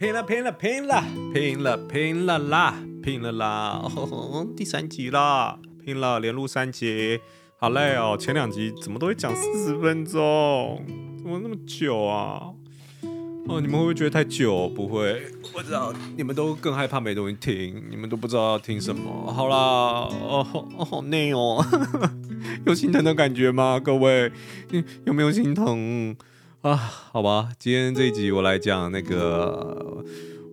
拼了拼了拼了拼了拼了啦拼了啦！哦，第三集啦，拼了连录三集，好累哦。前两集怎么都会讲四十分钟，怎么那么久啊？哦，你们会不会觉得太久？不会，我知道你们都更害怕没东西听，你们都不知道要听什么。好啦，哦，哦好累哦，有心疼的感觉吗？各位，有没有心疼？啊，好吧，今天这一集我来讲那个，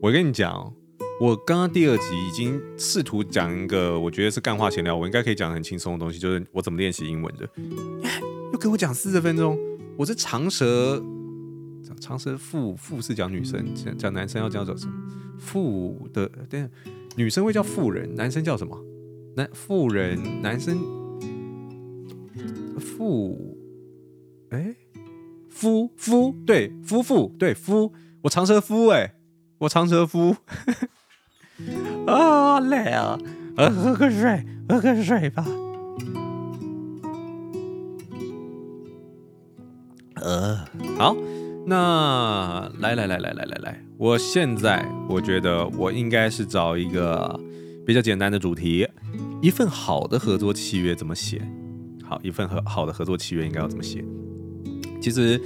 我跟你讲，我刚刚第二集已经试图讲一个我觉得是干话闲聊，我应该可以讲很轻松的东西，就是我怎么练习英文的。又给我讲四十分钟，我是长舌，长舌妇，妇是讲女生，讲讲男生要叫做什么？妇的，对，女生会叫妇人，男生叫什么？男妇人，男生妇，哎。夫夫对夫妇对夫，我长舌夫哎，我长舌夫。啊累啊，呃喝个水喝个水吧，呃好，那来来来来来来来，我现在我觉得我应该是找一个比较简单的主题，一份好的合作契约怎么写？好，一份合好的合作契约应该要怎么写？其实，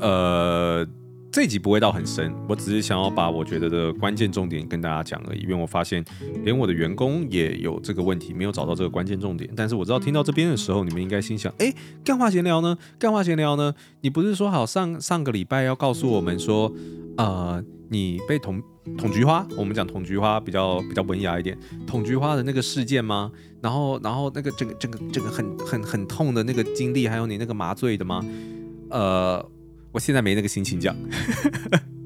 呃，这一集不会到很深，我只是想要把我觉得的关键重点跟大家讲而已。因为我发现，连我的员工也有这个问题，没有找到这个关键重点。但是我知道，听到这边的时候，你们应该心想：哎，干话闲聊呢？干话闲聊呢？你不是说好上上个礼拜要告诉我们说，呃，你被捅捅菊花？我们讲捅菊花比较比较文雅一点，捅菊花的那个事件吗？然后，然后那个这个这个这个很很很痛的那个经历，还有你那个麻醉的吗？呃，我现在没那个心情讲，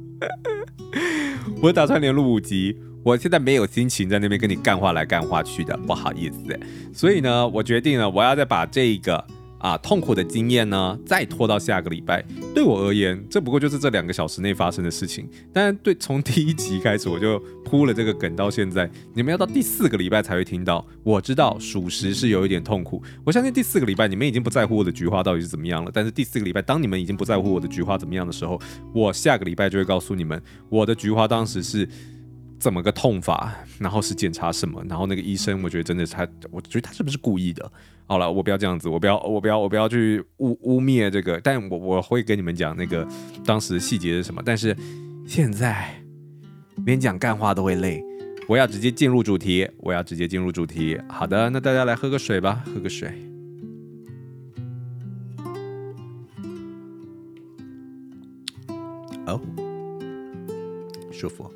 我打算连录五集，我现在没有心情在那边跟你干话来干话去的，不好意思，所以呢，我决定了，我要再把这个。啊，痛苦的经验呢，再拖到下个礼拜。对我而言，这不过就是这两个小时内发生的事情。但对，从第一集开始我就铺了这个梗到现在，你们要到第四个礼拜才会听到。我知道属实是有一点痛苦，我相信第四个礼拜你们已经不在乎我的菊花到底是怎么样了。但是第四个礼拜，当你们已经不在乎我的菊花怎么样的时候，我下个礼拜就会告诉你们，我的菊花当时是怎么个痛法，然后是检查什么，然后那个医生，我觉得真的是他，我觉得他是不是故意的？好了，我不要这样子，我不要，我不要，我不要去污污蔑这个，但我我会跟你们讲那个当时细节是什么。但是现在连讲干话都会累，我要直接进入主题，我要直接进入主题。好的，那大家来喝个水吧，喝个水。哦，舒服。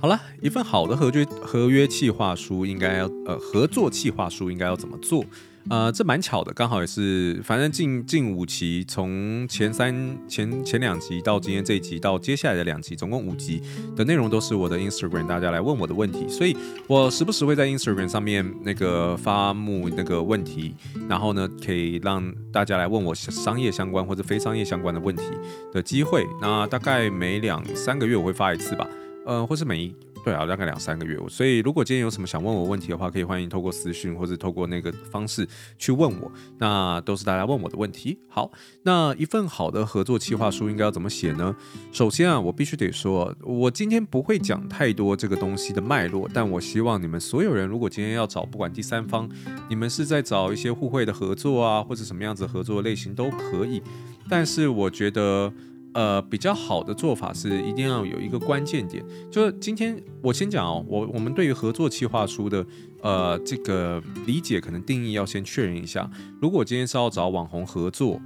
好了，一份好的合约合约企划书应该要呃合作企划书应该要怎么做？呃，这蛮巧的，刚好也是，反正近近五期，从前三前前两集到今天这一集到接下来的两集，总共五集的内容都是我的 Instagram 大家来问我的问题，所以我时不时会在 Instagram 上面那个发布那个问题，然后呢可以让大家来问我商业相关或者非商业相关的问题的机会，那大概每两三个月我会发一次吧，呃，或是每一。对啊，大概两三个月，所以如果今天有什么想问我问题的话，可以欢迎透过私讯或者透过那个方式去问我，那都是大家问我的问题。好，那一份好的合作企划书应该要怎么写呢？首先啊，我必须得说，我今天不会讲太多这个东西的脉络，但我希望你们所有人，如果今天要找不管第三方，你们是在找一些互惠的合作啊，或者什么样子合作类型都可以，但是我觉得。呃，比较好的做法是一定要有一个关键点，就是今天我先讲哦，我我们对于合作企划书的呃这个理解可能定义要先确认一下。如果今天是要找网红合作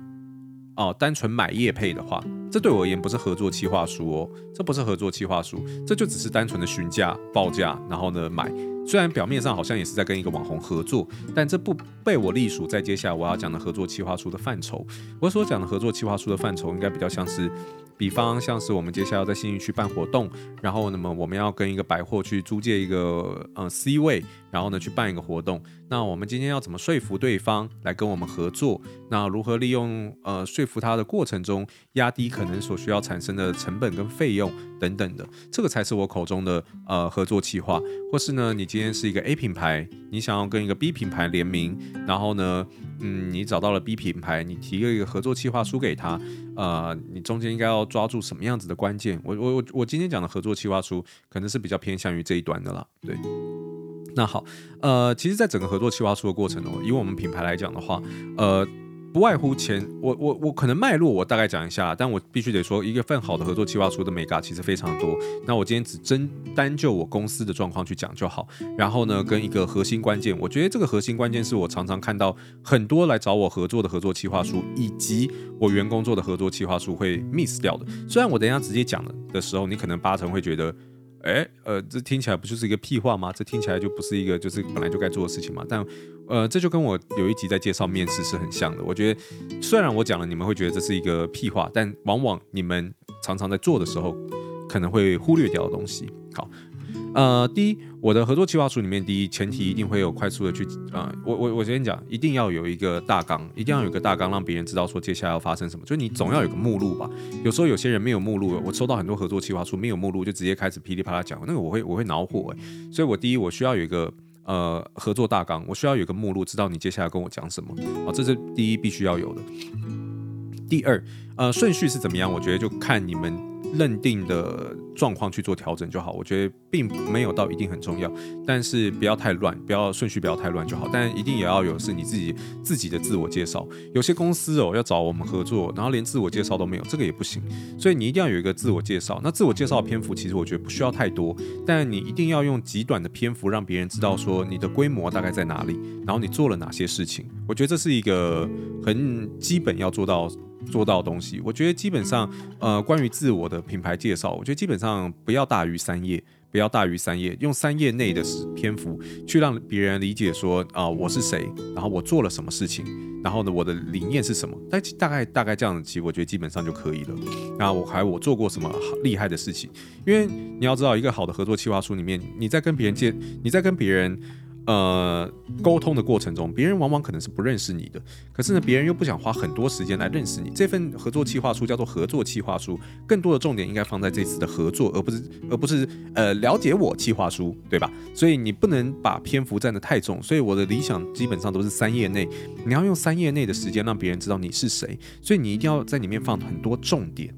哦，单纯买业配的话，这对我而言不是合作企划书哦，这不是合作企划书，这就只是单纯的询价报价，然后呢买。虽然表面上好像也是在跟一个网红合作，但这不被我隶属在接下来我要讲的合作企划书的范畴。我所讲的合作企划书的范畴，应该比较像是，比方像是我们接下来要在新义区办活动，然后那么我们要跟一个百货去租借一个呃 C 位，然后呢去办一个活动。那我们今天要怎么说服对方来跟我们合作？那如何利用呃说服他的过程中压低可能所需要产生的成本跟费用等等的，这个才是我口中的呃合作企划。或是呢，你今天是一个 A 品牌，你想要跟一个 B 品牌联名，然后呢，嗯，你找到了 B 品牌，你提了一个合作计划书给他，呃，你中间应该要抓住什么样子的关键？我我我我今天讲的合作计划书可能是比较偏向于这一端的啦，对。那好，呃，其实，在整个合作企划书的过程中，以我们品牌来讲的话，呃，不外乎前，我我我可能脉络我大概讲一下，但我必须得说，一个份好的合作企划书的眉角其实非常多。那我今天只针单就我公司的状况去讲就好。然后呢，跟一个核心关键，我觉得这个核心关键是我常常看到很多来找我合作的合作企划书，以及我员工做的合作企划书会 miss 掉的。虽然我等一下直接讲的时候，你可能八成会觉得。哎，呃，这听起来不就是一个屁话吗？这听起来就不是一个就是本来就该做的事情嘛？但，呃，这就跟我有一集在介绍面试是很像的。我觉得，虽然我讲了，你们会觉得这是一个屁话，但往往你们常常在做的时候，可能会忽略掉的东西。好。呃，第一，我的合作计划书里面，第一前提一定会有快速的去，呃，我我我先讲，一定要有一个大纲，一定要有一个大纲，让别人知道说接下来要发生什么。就你总要有个目录吧。有时候有些人没有目录，我收到很多合作计划书没有目录，就直接开始噼里啪啦讲，那个我会我会恼火哎。所以我第一，我需要有一个呃合作大纲，我需要有个目录，知道你接下来跟我讲什么啊，这是第一必须要有的。第二，呃，顺序是怎么样？我觉得就看你们。认定的状况去做调整就好，我觉得并没有到一定很重要，但是不要太乱，不要顺序不要太乱就好。但一定也要有是你自己自己的自我介绍。有些公司哦要找我们合作，然后连自我介绍都没有，这个也不行。所以你一定要有一个自我介绍。那自我介绍篇幅其实我觉得不需要太多，但你一定要用极短的篇幅让别人知道说你的规模大概在哪里，然后你做了哪些事情。我觉得这是一个很基本要做到。做到东西，我觉得基本上，呃，关于自我的品牌介绍，我觉得基本上不要大于三页，不要大于三页，用三页内的篇幅去让别人理解说，啊、我是谁，然后我做了什么事情，然后呢，我的理念是什么，大大概大概这样子，其实我觉得基本上就可以了。然后我还我做过什么厉害的事情，因为你要知道，一个好的合作企划书里面，你在跟别人介，你在跟别人。呃，沟通的过程中，别人往往可能是不认识你的，可是呢，别人又不想花很多时间来认识你。这份合作企划书叫做合作企划书，更多的重点应该放在这次的合作，而不是而不是呃了解我企划书，对吧？所以你不能把篇幅占得太重。所以我的理想基本上都是三页内，你要用三页内的时间让别人知道你是谁，所以你一定要在里面放很多重点。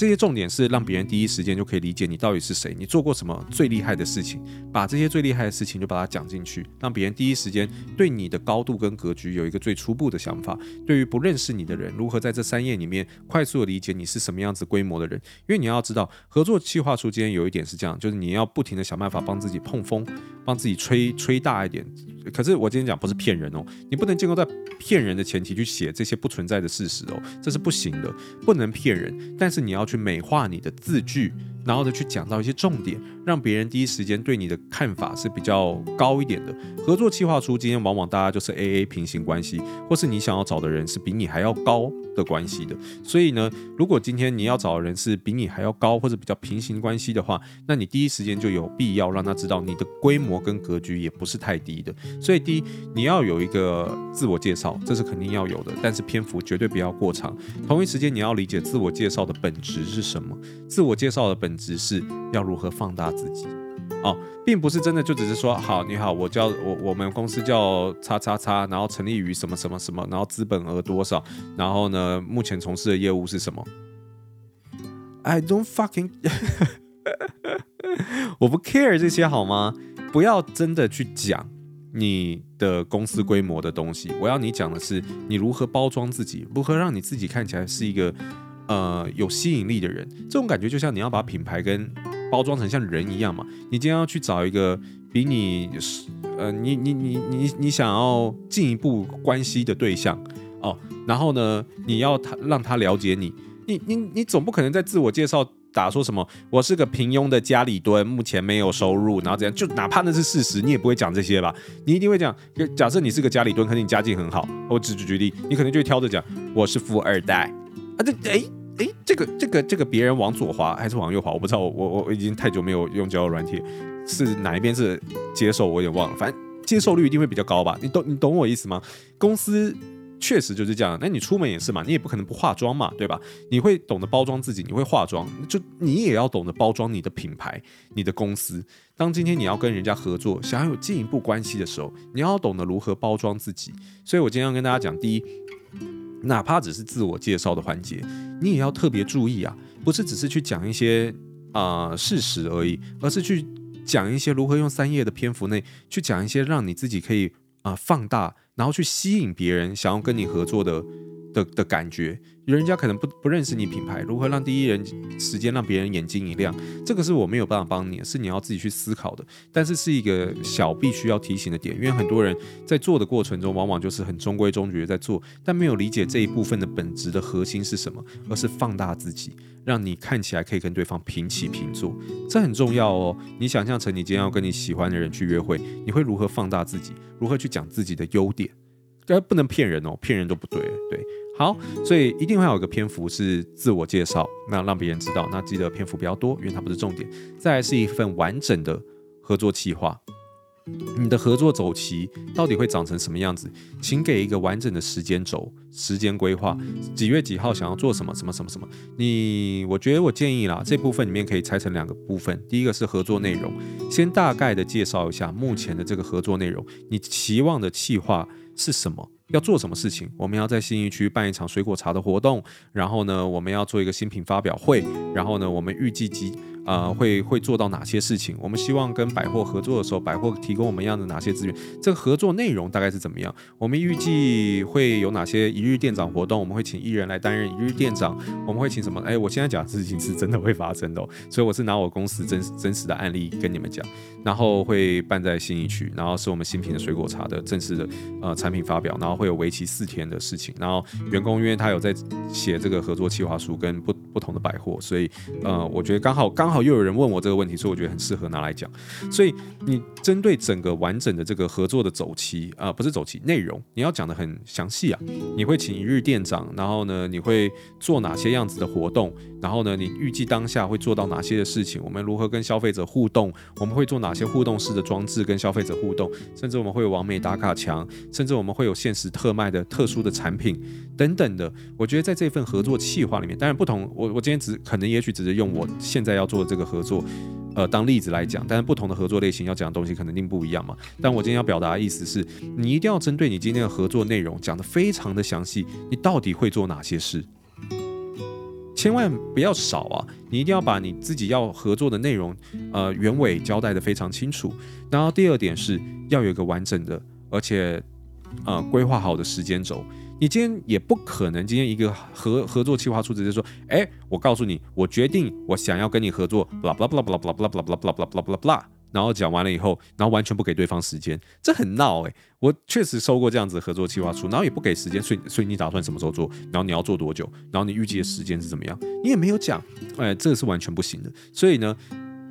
这些重点是让别人第一时间就可以理解你到底是谁，你做过什么最厉害的事情，把这些最厉害的事情就把它讲进去，让别人第一时间对你的高度跟格局有一个最初步的想法。对于不认识你的人，如何在这三页里面快速的理解你是什么样子规模的人？因为你要知道，合作计划书间有一点是这样，就是你要不停的想办法帮自己碰风，帮自己吹吹大一点。可是我今天讲不是骗人哦，你不能建构在骗人的前提去写这些不存在的事实哦，这是不行的，不能骗人。但是你要去美化你的字句。然后呢，去讲到一些重点，让别人第一时间对你的看法是比较高一点的。合作企划书今天往往大家就是 AA 平行关系，或是你想要找的人是比你还要高的关系的。所以呢，如果今天你要找的人是比你还要高或者比较平行关系的话，那你第一时间就有必要让他知道你的规模跟格局也不是太低的。所以第一，你要有一个自我介绍，这是肯定要有的，但是篇幅绝对不要过长。同一时间，你要理解自我介绍的本质是什么，自我介绍的本。本质是要如何放大自己哦，并不是真的就只是说好，你好，我叫我我们公司叫叉叉叉，然后成立于什么什么什么，然后资本额多少，然后呢，目前从事的业务是什么？I don't fucking，我不 care 这些好吗？不要真的去讲你的公司规模的东西，我要你讲的是你如何包装自己，如何让你自己看起来是一个。呃，有吸引力的人，这种感觉就像你要把品牌跟包装成像人一样嘛。你今天要去找一个比你，呃，你你你你你想要进一步关系的对象哦，然后呢，你要他让他了解你，你你你总不可能在自我介绍打说什么我是个平庸的家里蹲，目前没有收入，然后怎样，就哪怕那是事实，你也不会讲这些吧？你一定会讲，假设你是个家里蹲，可是你家境很好，我举举举例，你可能就会挑着讲我是富二代啊，这哎。哎，这个这个这个别人往左滑还是往右滑？我不知道，我我我已经太久没有用交友软体，是哪一边是接受我有点忘了。反正接受率一定会比较高吧？你懂你懂我意思吗？公司。确实就是这样，那你出门也是嘛，你也不可能不化妆嘛，对吧？你会懂得包装自己，你会化妆，就你也要懂得包装你的品牌、你的公司。当今天你要跟人家合作，想要有进一步关系的时候，你要懂得如何包装自己。所以我今天要跟大家讲，第一，哪怕只是自我介绍的环节，你也要特别注意啊，不是只是去讲一些啊、事实而已，而是去讲一些如何用三页的篇幅内去讲一些让你自己可以啊、放大。然后去吸引别人想要跟你合作的的的感觉，人家可能不不认识你品牌，如何让第一人时间让别人眼睛一亮，这个是我没有办法帮你，是你要自己去思考的。但是是一个小必须要提醒的点，因为很多人在做的过程中，往往就是很中规中矩的在做，但没有理解这一部分的本质的核心是什么，而是放大自己。让你看起来可以跟对方平起平坐，这很重要哦。你想象成你今天要跟你喜欢的人去约会，你会如何放大自己？如何去讲自己的优点？但不能骗人哦，骗人都不对。对，好，所以一定会有一个篇幅是自我介绍，那让别人知道。那记得篇幅比较多，因为它不是重点。再来是一份完整的合作计划。你的合作周期到底会长成什么样子？请给一个完整的时间轴、时间规划。几月几号想要做什么？什么什么什么？你，我觉得我建议啦，这部分里面可以拆成两个部分。第一个是合作内容，先大概的介绍一下目前的这个合作内容，你期望的企划是什么？要做什么事情？我们要在信义区办一场水果茶的活动，然后呢，我们要做一个新品发表会，然后呢，我们预计几。呃，会会做到哪些事情？我们希望跟百货合作的时候，百货提供我们样的哪些资源？这个合作内容大概是怎么样？我们预计会有哪些一日店长活动？我们会请艺人来担任一日店长。我们会请什么？哎，我现在讲的事情是真的会发生的，所以我是拿我公司真真实的案例跟你们讲。然后会办在新一区，然后是我们新品的水果茶的正式的呃产品发表，然后会有为期四天的事情。然后员工因为他有在写这个合作计划书，跟不不同的百货，所以呃，我觉得刚好刚。刚好又有人问我这个问题，所以我觉得很适合拿来讲。所以你针对整个完整的这个合作的走期啊、不是走期内容，你要讲得很详细啊。你会请一日店长，然后呢，你会做哪些样子的活动？然后呢，你预计当下会做到哪些的事情？我们如何跟消费者互动？我们会做哪些互动式的装置跟消费者互动？甚至我们会有网美打卡墙，甚至我们会有限时特卖的特殊的产品等等的。我觉得在这份合作企划里面，当然不同。我我今天只可能也许只是用我现在要做的这个合作，呃，当例子来讲。但是不同的合作类型要讲的东西可能一定不一样嘛。但我今天要表达的意思是，你一定要针对你今天的合作内容讲得非常的详细，你到底会做哪些事？千万不要少啊！你一定要把你自己要合作的内容，呃，原委交代得非常清楚。然后第二点是要有一个完整的，而且呃规划好的时间轴。你今天也不可能今天一个合合作企划书直接说，哎，我告诉你，我决定我想要跟你合作，blah blah blah blah blah blah blah blah blah blah blah blah blah。然后讲完了以后，然后完全不给对方时间，这很闹哎！我确实收过这样子的合作企划书，然后也不给时间，所以所以你打算什么时候做？然后你要做多久？然后你预计的时间是怎么样？你也没有讲，哎，这个是完全不行的。所以呢，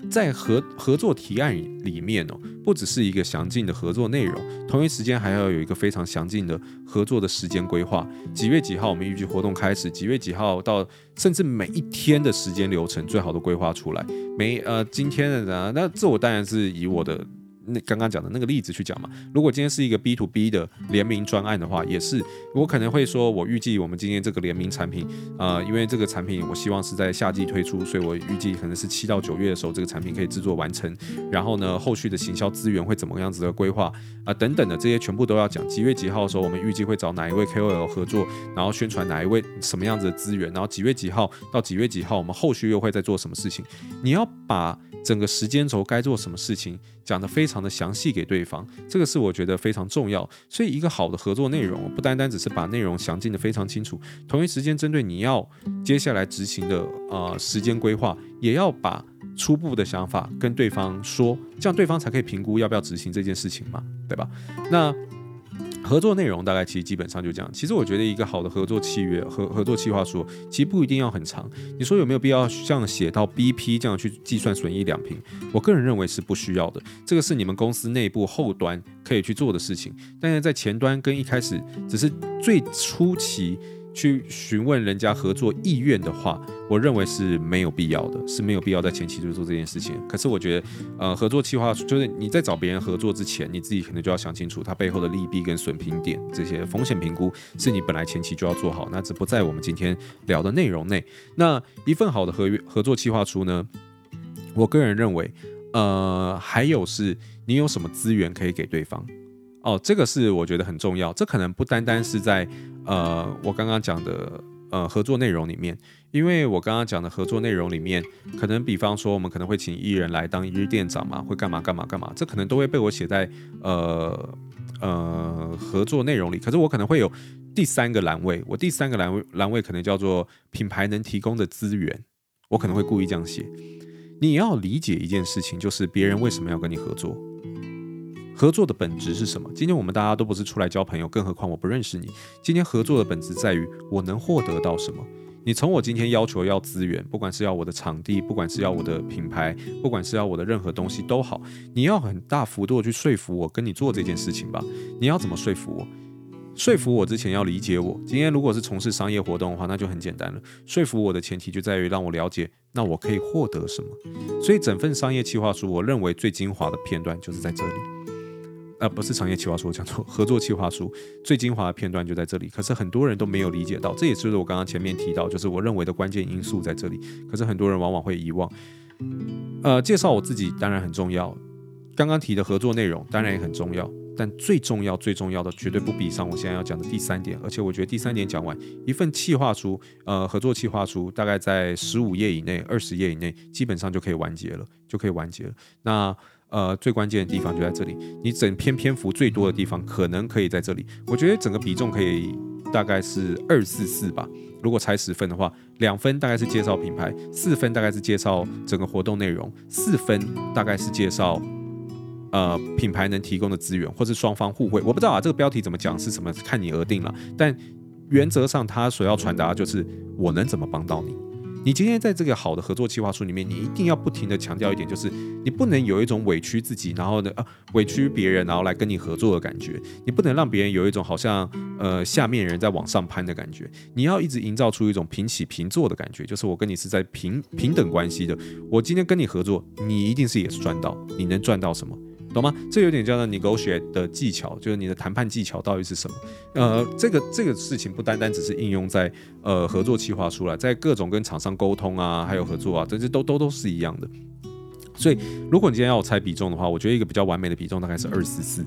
在合合作提案里面哦，不只是一个详尽的合作内容，同一时间还要有一个非常详尽的合作的时间规划。几月几号我们预计活动开始？几月几号到？甚至每一天的时间流程最好都规划出来。每呃今天的呢，那这我当然是以我的。那刚刚讲的那个例子去讲嘛，如果今天是一个 B to B 的联名专案的话，也是我可能会说，我预计我们今天这个联名产品，呃，因为这个产品我希望是在夏季推出，所以我预计可能是七到九月的时候这个产品可以制作完成。然后呢，后续的行销资源会怎么样子的规划啊、等等的这些全部都要讲。几月几号的时候，我们预计会找哪一位 KOL 合作，然后宣传哪一位什么样子的资源，然后几月几号到几月几号，我们后续又会再做什么事情？你要把。整个时间轴该做什么事情讲得非常的详细给对方，这个是我觉得非常重要。所以一个好的合作内容不单单只是把内容详尽的非常清楚，同一时间针对你要接下来执行的呃时间规划，也要把初步的想法跟对方说，这样对方才可以评估要不要执行这件事情嘛，对吧？那。合作内容大概其实基本上就这样。其实我觉得一个好的合作契约、合合作计划书，其实不一定要很长。你说有没有必要像写到 BP 这样去计算损益两平？我个人认为是不需要的。这个是你们公司内部后端可以去做的事情。但是在前端跟一开始只是最初期去询问人家合作意愿的话，我认为是没有必要的，是没有必要在前期就做这件事情。可是我觉得，呃，合作计划就是你在找别人合作之前，你自己可能就要想清楚它背后的利弊跟损平点这些风险评估，是你本来前期就要做好。那这不在我们今天聊的内容内。那一份好的合约合作计划书呢，我个人认为，呃，还有是你有什么资源可以给对方。哦，这个是我觉得很重要。这可能不单单是在呃我刚刚讲的呃合作内容里面，因为我刚刚讲的合作内容里面，可能比方说我们可能会请艺人来当一日店长嘛，会干嘛干嘛干嘛，这可能都会被我写在呃呃合作内容里。可是我可能会有第三个栏位，我第三个栏位栏位可能叫做品牌能提供的资源，我可能会故意这样写。你要理解一件事情，就是别人为什么要跟你合作。合作的本质是什么？今天我们大家都不是出来交朋友，更何况我不认识你。今天合作的本质在于我能获得到什么？你从我今天要求要资源，不管是要我的场地，不管是要我的品牌，不管是要我的任何东西都好，你要很大幅度的去说服我跟你做这件事情吧。你要怎么说服我？说服我之前要理解我。今天如果是从事商业活动的话，那就很简单了。说服我的前提就在于让我了解，那我可以获得什么。所以整份商业计划书，我认为最精华的片段就是在这里。呃，不是商业企划书，我讲错，合作企划书最精华的片段就在这里。可是很多人都没有理解到，这也是我刚刚前面提到，就是我认为的关键因素在这里。可是很多人往往会遗忘。呃，介绍我自己当然很重要，刚刚提的合作内容当然也很重要，但最重要、最重要的绝对不比上我现在要讲的第三点。而且我觉得第三点讲完，一份企划书，呃，合作企划书大概在十五页以内、二十页以内，基本上就可以完结了，就可以完结了。那呃，最关键的地方就在这里，你整篇篇幅最多的地方可能可以在这里。我觉得整个比重可以大概是二四四吧。如果才十分的话，两分大概是介绍品牌，四分大概是介绍整个活动内容，四分大概是介绍呃品牌能提供的资源，或是双方互惠。我不知道啊，这个标题怎么讲是什么，看你而定了。但原则上，他所要传达的就是我能怎么帮到你。你今天在这个好的合作计划书里面，你一定要不停地强调一点，就是你不能有一种委屈自己，然后呢，啊，委屈别人，然后来跟你合作的感觉。你不能让别人有一种好像呃下面人在往上攀的感觉。你要一直营造出一种平起平坐的感觉，就是我跟你是在平平等关系的。我今天跟你合作，你一定是也是赚到，你能赚到什么？懂吗？这有点叫做 negotiate 的技巧，就是你的谈判技巧到底是什么？呃，这个这个事情不单单只是应用在呃合作企划出来，在各种跟厂商沟通啊，还有合作啊，这些都都都是一样的。所以，如果你今天要我猜比重的话，我觉得一个比较完美的比重大概是二四四。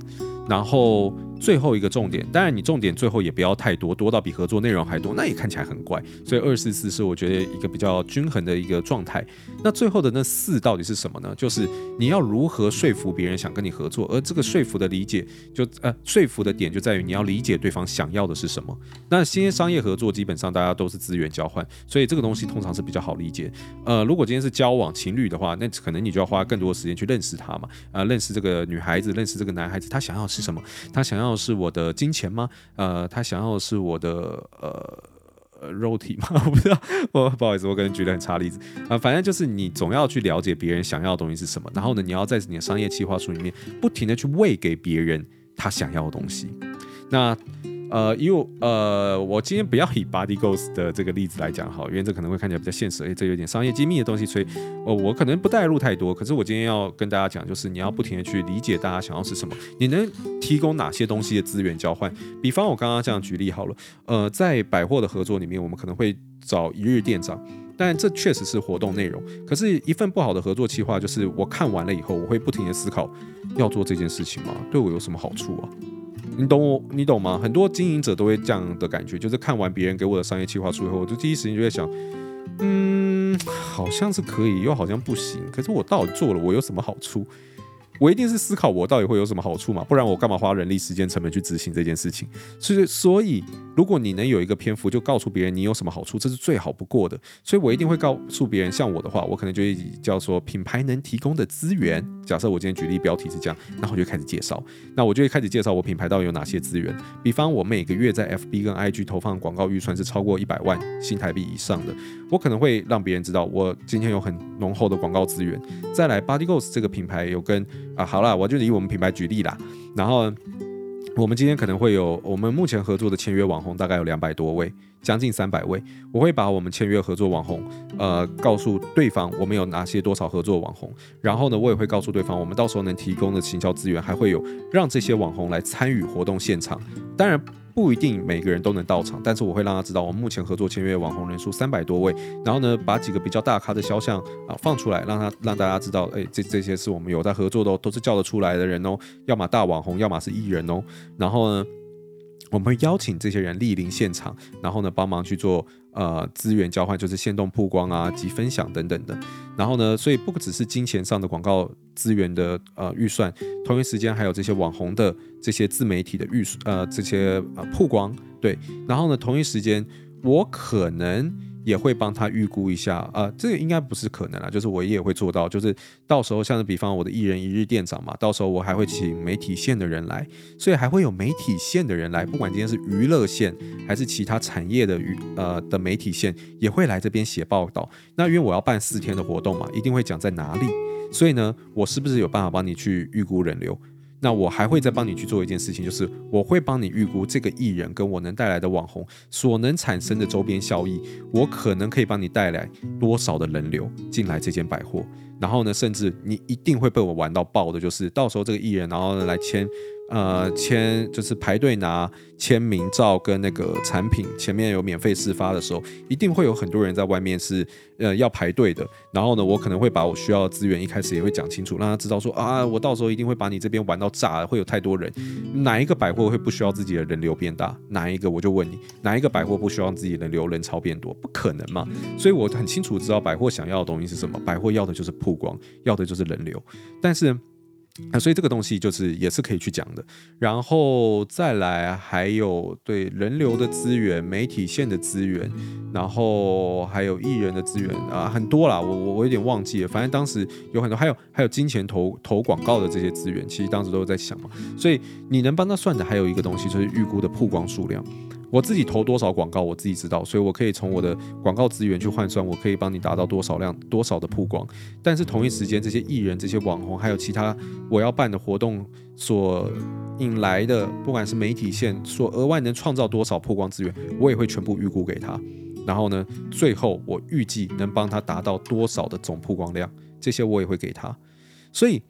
然后最后一个重点，当然你重点最后也不要太多，多到比合作内容还多，那也看起来很怪。所以二四四是我觉得一个比较均衡的一个状态。那最后的那四到底是什么呢？就是你要如何说服别人想跟你合作，而这个说服的理解就呃说服的点就在于你要理解对方想要的是什么。那新商业合作基本上大家都是资源交换，所以这个东西通常是比较好理解。呃，如果今天是交往情侣的话，那可能你就要花更多的时间去认识他嘛，啊、呃，认识这个女孩子，认识这个男孩子，他想要是什么？他想要的是我的金钱吗？呃，他想要的是我的呃肉体吗？我不知道，我不好意思，我可能举了很差例子啊、反正就是你总要去了解别人想要的东西是什么，然后呢，你要在你的商业计划书里面不停的去喂给别人他想要的东西。那呃，因为呃，我今天不要以 Body Ghost 的这个例子来讲好，因为这可能会看起来比较现实，诶，这有点商业机密的东西，所以呃，我可能不带入太多。可是我今天要跟大家讲，就是你要不停的去理解大家想要是什么，你能提供哪些东西的资源交换。比方我刚刚这样举例好了，呃，在百货的合作里面，我们可能会找一日店长，但这确实是活动内容。可是，一份不好的合作计划，就是我看完了以后，我会不停的思考，要做这件事情吗？对我有什么好处啊？你懂我，你懂吗？很多经营者都会这样的感觉，就是看完别人给我的商业计划书以后，我就第一时间就在想，嗯，好像是可以，又好像不行。可是我到底做了，我有什么好处？我一定是思考我到底会有什么好处嘛，不然我干嘛花人力、时间、成本去执行这件事情？所以，所以如果你能有一个篇幅，就告诉别人你有什么好处，这是最好不过的。所以我一定会告诉别人，像我的话，我可能就会叫做品牌能提供的资源。假设我今天举例标题是这样，然后我就开始介绍。那我就会开始介绍我品牌到底有哪些资源。比方我每个月在 FB 跟 IG 投放广告预算是超过一百万新台币以上的，我可能会让别人知道我今天有很浓厚的广告资源。再来，Body Ghost 这个品牌有跟啊，好啦，我就以我们品牌举例啦。然后我们今天可能会有，我们目前合作的签约网红大概有两百多位，将近三百位。我会把我们签约合作网红，呃，告诉对方我们有哪些多少合作网红。然后呢，我也会告诉对方，我们到时候能提供的行销资源，还会有让这些网红来参与活动现场。当然。不一定每个人都能到场，但是我会让他知道，我们目前合作签约网红人数三百多位，然后呢，把几个比较大咖的肖像啊放出来，让他让大家知道，哎，这这些是我们有在合作的哦，都是叫得出来的人哦，要么大网红，要么是艺人哦，然后呢，我们会邀请这些人莅临现场，然后呢，帮忙去做。呃，资源交换就是限动曝光啊及分享等等的，然后呢，所以不只是金钱上的广告资源的呃预算，同一时间还有这些网红的这些自媒体的预呃这些呃曝光，对，然后呢，同一时间我可能。也会帮他预估一下啊、这个应该不是可能啊，就是我也会做到，就是到时候像是比方我的一人一日店长嘛，到时候我还会请媒体线的人来，所以还会有媒体线的人来，不管今天是娱乐线还是其他产业的娱呃的媒体线，也会来这边写报道。那因为我要办四天的活动嘛，一定会讲在哪里，所以呢，我是不是有办法帮你去预估人流？那我还会再帮你去做一件事情，就是我会帮你预估这个艺人跟我能带来的网红所能产生的周边效益，我可能可以帮你带来多少的人流进来这间百货，然后呢，甚至你一定会被我玩到爆的，就是到时候这个艺人然后呢来签。呃，签就是排队拿签名照跟那个产品前面有免费试发的时候，一定会有很多人在外面是呃要排队的。然后呢，我可能会把我需要的资源一开始也会讲清楚，让他知道说啊，我到时候一定会把你这边玩到炸，会有太多人。哪一个百货会不需要自己的人流变大？哪一个我就问你，哪一个百货不需要自己的人流人潮变多？不 可能嘛！所以我很清楚知道百货想要的东西是什么，百货要的就是曝光，要的就是人流，但是。啊，所以这个东西就是也是可以去讲的，然后再来还有对人流的资源、媒体线的资源，然后还有艺人的资源啊，很多啦，我我我有点忘记了，反正当时有很多，还有还有金钱投投广告的这些资源，其实当时都在想嘛，所以你能帮他算的还有一个东西就是预估的曝光数量。我自己投多少广告，我自己知道，所以我可以从我的广告资源去换算，我可以帮你达到多少量、多少的曝光。但是同一时间，这些艺人、这些网红，还有其他我要办的活动所引来的，不管是媒体线所额外能创造多少曝光资源，我也会全部预估给他。然后呢，最后我预计能帮他达到多少的总曝光量，这些我也会给他。所以。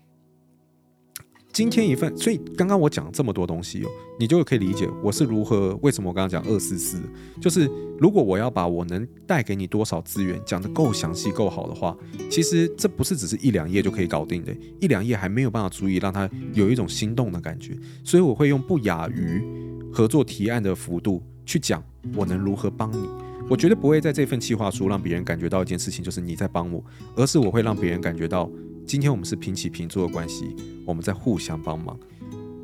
今天一份，所以刚刚我讲这么多东西哦，你就可以理解我是如何，为什么我刚刚讲二四四，就是如果我要把我能带给你多少资源讲得够详细够好的话，其实这不是只是一两页就可以搞定的，一两页还没有办法足以让他有一种心动的感觉，所以我会用不亚于合作提案的幅度去讲我能如何帮你，我绝对不会在这份企划书让别人感觉到一件事情就是你在帮我，而是我会让别人感觉到。今天我们是平起平坐的关系，我们在互相帮忙。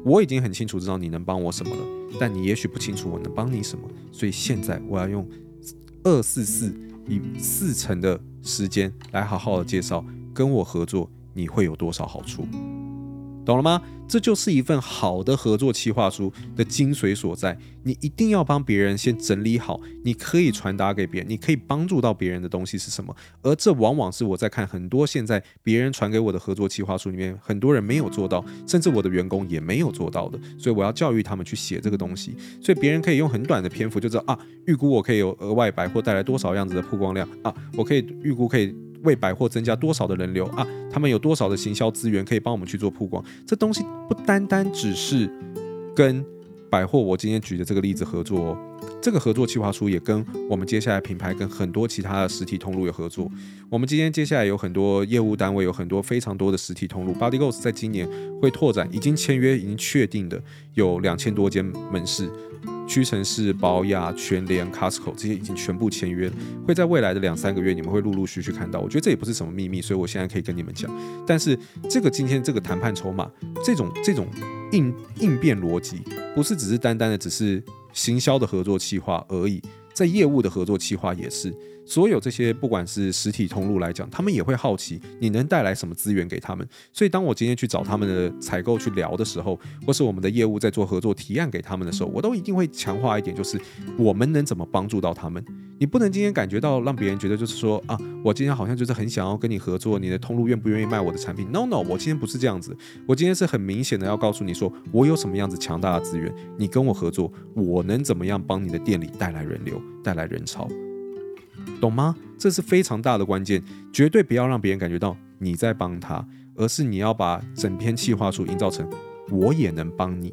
我已经很清楚知道你能帮我什么了，但你也许不清楚我能帮你什么。所以现在我要用二四四以四成的时间来好好的介绍，跟我合作你会有多少好处。懂了吗？这就是一份好的合作企划书的精髓所在。你一定要帮别人先整理好，你可以传达给别人，你可以帮助到别人的东西是什么？而这往往是我在看很多现在别人传给我的合作企划书里面，很多人没有做到，甚至我的员工也没有做到的。所以我要教育他们去写这个东西。所以别人可以用很短的篇幅就知道啊，预估我可以有额外百货带来多少样子的曝光量啊，我可以预估可以。为百货增加多少的人流啊？他们有多少的行销资源可以帮我们去做曝光？这东西不单单只是跟百货，我今天举的这个例子合作哦，这个合作计划书也跟我们接下来品牌跟很多其他的实体通路有合作。我们今天接下来有很多业务单位，有很多非常多的实体通路。Body Goals 在今年会拓展，已经签约、已经确定的有两千多间门市。屈臣氏、宝雅、全联、Costco 这些已经全部签约，会在未来的两三个月，你们会陆陆续续看到。我觉得这也不是什么秘密，所以我现在可以跟你们讲。但是这个今天这个谈判筹码，这种这种应应变逻辑，不是只是单单的只是行销的合作计划而已，在业务的合作计划也是。所有这些不管是实体通路来讲，他们也会好奇你能带来什么资源给他们。所以当我今天去找他们的采购去聊的时候，或是我们的业务在做合作提案给他们的时候，我都一定会强化一点，就是我们能怎么帮助到他们。你不能今天感觉到让别人觉得就是说啊，我今天好像就是很想要跟你合作，你的通路愿不愿意卖我的产品？No No，我今天不是这样子，我今天是很明显的要告诉你说，我有什么样子强大的资源，你跟我合作，我能怎么样帮你的店里带来人流，带来人潮，懂吗？这是非常大的关键，绝对不要让别人感觉到你在帮他，而是你要把整篇企划书营造成我也能帮你。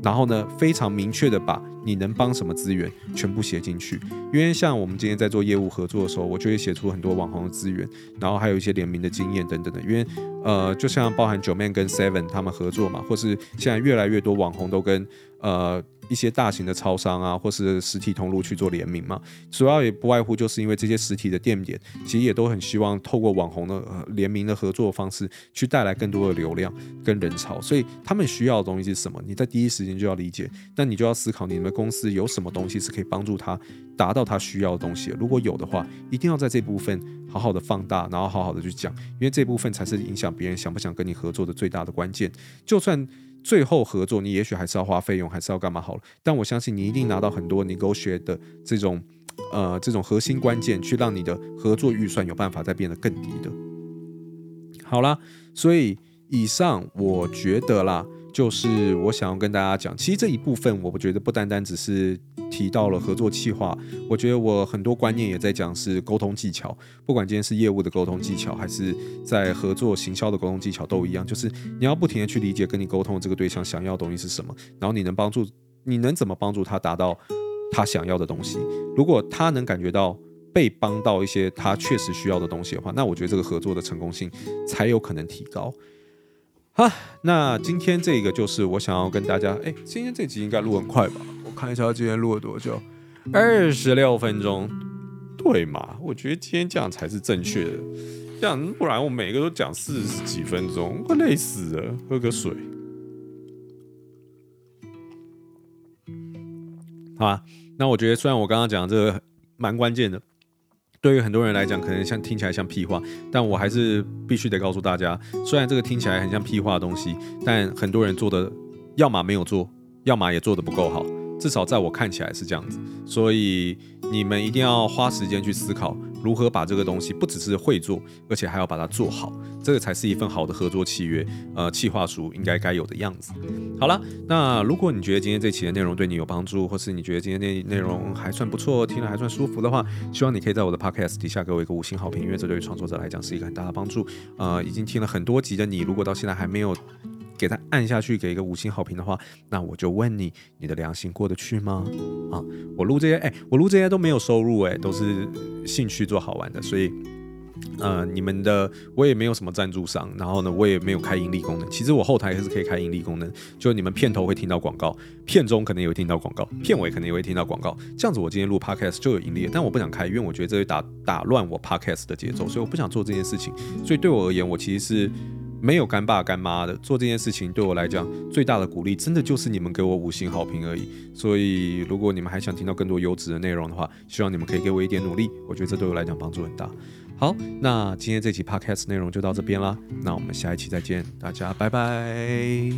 然后呢，非常明确的把你能帮什么资源全部写进去。因为像我们今天在做业务合作的时候，我就会写出很多网红的资源，然后还有一些联名的经验等等的。因为呃，就像包含九 man 跟 Seven 他们合作嘛，或是现在越来越多网红都跟呃。一些大型的超商啊，或是实体通路去做联名嘛，主要也不外乎就是因为这些实体的店点，其实也都很希望透过网红的联名的合作方式，去带来更多的流量跟人潮，所以他们需要的东西是什么？你在第一时间就要理解，那你就要思考你们公司有什么东西是可以帮助他达到他需要的东西。如果有的话，一定要在这部分好好的放大，然后好好的去讲，因为这部分才是影响别人想不想跟你合作的最大的关键。就算最后合作，你也许还是要花费用，还是要干嘛好了。但我相信你一定拿到很多 NIGO 學的这种，呃，这种核心关键，去让你的合作预算有办法再变得更低的。好啦，所以以上我觉得啦。就是我想要跟大家讲，其实这一部分我不觉得不单单只是提到了合作企划，我觉得我很多观念也在讲是沟通技巧，不管今天是业务的沟通技巧，还是在合作行销的沟通技巧都一样，就是你要不停的去理解跟你沟通的这个对象想要的东西是什么，然后你能帮助，你能怎么帮助他达到他想要的东西。如果他能感觉到被帮到一些他确实需要的东西的话，那我觉得这个合作的成功性才有可能提高。好，那今天这个就是我想要跟大家，哎，今天这集应该录很快吧？我看一下今天录了多久，二十六分钟，对嘛？我觉得今天这样才是正确的，这样不然我每个都讲四十几分钟，快累死了。喝个水。好啊，那我觉得虽然我刚刚讲的这个蛮关键的。对于很多人来讲，可能像听起来像屁话，但我还是必须得告诉大家，虽然这个听起来很像屁话的东西，但很多人做的，要么没有做，要么也做的不够好。至少在我看起来是这样子，所以你们一定要花时间去思考，如何把这个东西不只是会做，而且还要把它做好，这个才是一份好的合作契约，呃，企划书应该该有的样子。好了，那如果你觉得今天这期的内容对你有帮助，或是你觉得今天内内容还算不错，听了还算舒服的话，希望你可以在我的 podcast 底下给我一个五星好评，因为这对于创作者来讲是一个很大的帮助。呃，已经听了很多集的你，如果到现在还没有。给他按下去，给一个五星好评的话，那我就问你，你的良心过得去吗？啊，我录这些，哎，我录这些都没有收入，哎，都是兴趣做好玩的，所以，呃，你们的我也没有什么赞助商，然后呢，我也没有开盈利功能。其实我后台也是可以开盈利功能，就你们片头会听到广告，片中可能也会听到广告，片尾可能也会听到广告，这样子我今天录 podcast 就有盈利，但我不想开，因为我觉得这会打打乱我 podcast 的节奏，所以我不想做这件事情。所以对我而言，我其实是。没有干爸干妈的做这件事情，对我来讲最大的鼓励真的就是你们给我五星好评而已。所以如果你们还想听到更多优质的内容的话，希望你们可以给我一点努力，我觉得这对我来讲帮助很大。好，那今天这期 Podcast 内容就到这边啦，那我们下一期再见，大家拜拜。